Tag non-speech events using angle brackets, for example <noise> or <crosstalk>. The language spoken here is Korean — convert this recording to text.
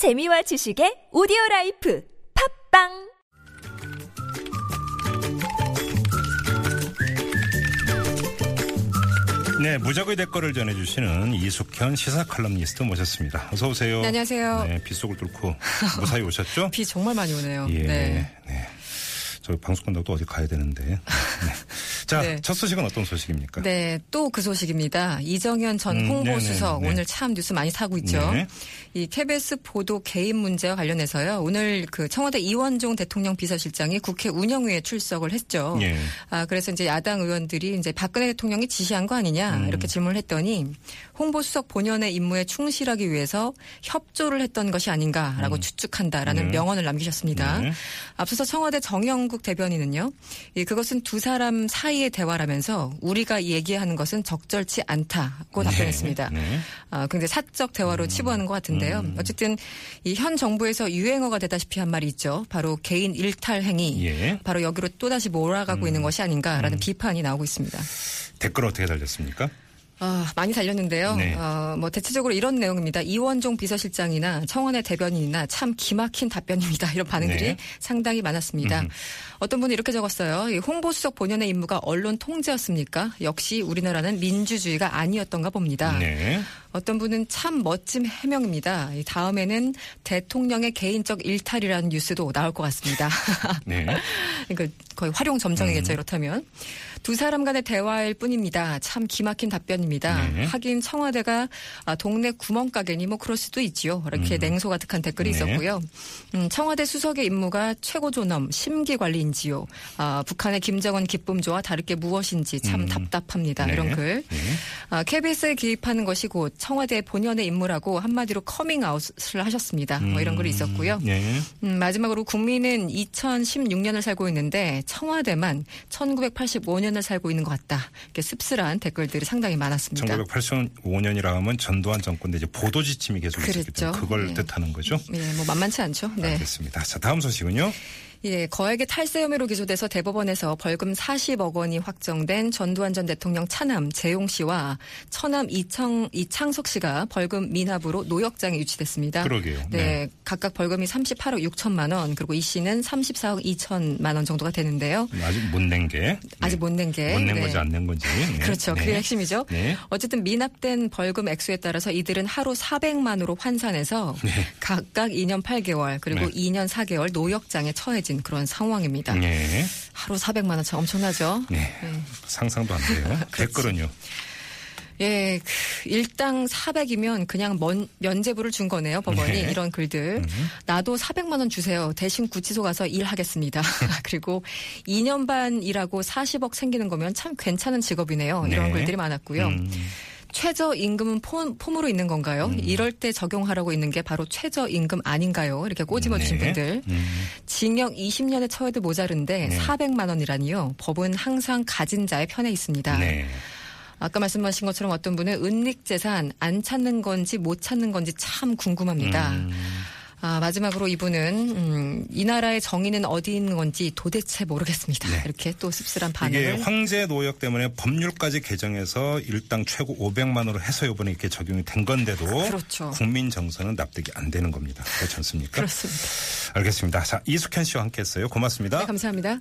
재미와 지식의 오디오 라이프 팟빵 네, 무적의 댓글을 전해주시는 이숙현 시사 칼럼니스트 모셨습니다. 어서 오세요. 네, 안녕하세요. 네, 빗속을 뚫고 무사히 오셨죠? <laughs> 비 정말 많이 오네요. 예, 네. 네. 저 방송 끝나고 또 어디 가야 되는데. 네. <laughs> 자, 네. 첫 소식은 어떤 소식입니까? 네, 또 그 소식입니다. 이정현 전 음, 홍보수석 네. 오늘 참 뉴스 많이 타고 있죠. 네. 이 KBS 보도 개입 문제와 관련해서요. 오늘 그 청와대 이원종 대통령 비서실장이 국회 운영위에 출석을 했죠. 예. 아, 그래서 이제 야당 의원들이 이제 박근혜 대통령이 지시한 거 아니냐 음. 이렇게 질문을 했더니 홍보수석 본연의 임무에 충실하기 위해서 협조를 했던 것이 아닌가라고 추측한다라는 음. 명언을 남기셨습니다. 네. 앞서서 청와대 정영국 대변인은요. 이 그것은 두 사람 사이 의 대화라면서 우리가 얘기하는 것은 적절치 않다고 답변했습니다. 네. 아, 굉장히 사적 대화로 치부하는 것 같은데요. 음. 어쨌든 이 현 정부에서 유행어가 되다시피 한 말이 있죠. 바로 개인 일탈 행위. 예. 음. 바로 여기로 또다시 몰아가고 있는 것이 아닌가라는 비판이 나오고 있습니다. 댓글 어떻게 달렸습니까? 아, 많이 달렸는데요. 네. 어, 뭐 대체적으로 이런 내용입니다. 이원종 비서실장이나 청와대 대변인이나 참 기막힌 답변입니다. 이런 반응들이 네. 상당히 많았습니다. 음. 어떤 분이 이렇게 적었어요. 이 홍보수석 본연의 임무가 언론 통제였습니까? 역시 우리나라는 민주주의가 아니었던가 봅니다. 네. 어떤 분은 참 멋진 해명입니다. 이 다음에는 대통령의 개인적 일탈이라는 뉴스도 나올 것 같습니다. 네. <laughs> 그러니까 거의 활용 음. 점정이겠죠 이렇다면 두 사람 간의 대화일 뿐입니다. 참 기막힌 답변입니다. 네. 하긴 청와대가 아, 동네 구멍가게니 뭐 그럴 수도 있지요. 이렇게 냉소 가득한 댓글이 네. 있었고요. 음, 청와대 수석의 임무가 최고 존엄 심기 관리인지요. 아, 북한의 김정은 기쁨조와 다를 게 무엇인지 참 음. 답답합니다. 네. 이런 글. 네. 아, KBS에 개입하는 것이 곧 청와대 본연의 임무라고 한마디로 커밍아웃을 하셨습니다. 뭐 이런 글이 있었고요. 네. 음, 마지막으로 국민은 2016년을 살고 있는데 청와대만 1985년을 살고 있는 것 같다. 이렇게 씁쓸한 댓글들이 상당히 많았습니다. 1985년이라 하면 전두환 정권 때 이제 보도 지침이 계속 있었기 그랬죠. 때문에 그걸 네. 뜻하는 거죠. 예, 뭐 만만치 않죠. 네. 알겠습니다. 자, 다음 소식은요. 예, 거액의 탈세 혐의로 기소돼서 대법원에서 벌금 40억 원이 확정된 전두환 전 대통령 차남 재용 씨와 처남 이청 이창석 씨가 벌금 미납으로 노역장에 유치됐습니다. 그러게요. 네, 네. 각각 벌금이 38억 6천만 원, 그리고 이 씨는 34억 2천만 원 정도가 되는데요. 아직 못 낸 게. 아직 못 낸 게. 못낸 네. 건지 안 낸 건지. 네. 그렇죠. 네. 그게 핵심이죠. 네. 어쨌든 미납된 벌금 액수에 따라서 이들은 하루 400만으로 환산해서 각각 2년 8개월 그리고 네. 2년 4개월 노역장에 처해 진 그런 상황입니다. 네. 하루 400만 원참 엄청나죠. 네. 상상도 안 돼요. <laughs> 댓글은요. 예, 그 일당 400이면 그냥 먼, 면제부를 준 거네요, 법원이. 네. 이런 글들. 나도 400만 원 주세요. 대신 구치소 가서 일하겠습니다. <laughs> 그리고 2년 반 일하고 40억 생기는 거면 참 괜찮은 직업이네요. 이런 네. 글들이 많았고요. 음. 최저 임금은 폼, 폼으로 있는 건가요? 이럴 때 적용하라고 있는 게 바로 최저 임금 아닌가요? 이렇게 꼬집어 주신 네. 분들. 음. 징역 20년에 처해도 모자른데 네. 400만 원이라니요. 법은 항상 가진 자의 편에 있습니다. 네. 아까 말씀하신 것처럼 어떤 분은 은닉 재산 안 찾는 건지 못 찾는 건지 참 궁금합니다. 음. 아, 마지막으로 이분은 음, 이 나라의 정의는 어디 있는 건지 도대체 모르겠습니다. 네. 이렇게 또 씁쓸한 이게 반응을 황제 노역 때문에 법률까지 개정해서 일당 최고 500만 원으로 해서 이번에 이렇게 적용이 된 건데도 그렇죠. 국민 정서는 납득이 안 되는 겁니다. 그렇지 않습니까? 그렇습니다. 알겠습니다. 자, 이숙현 씨와 함께 했어요. 고맙습니다. 네, 감사합니다.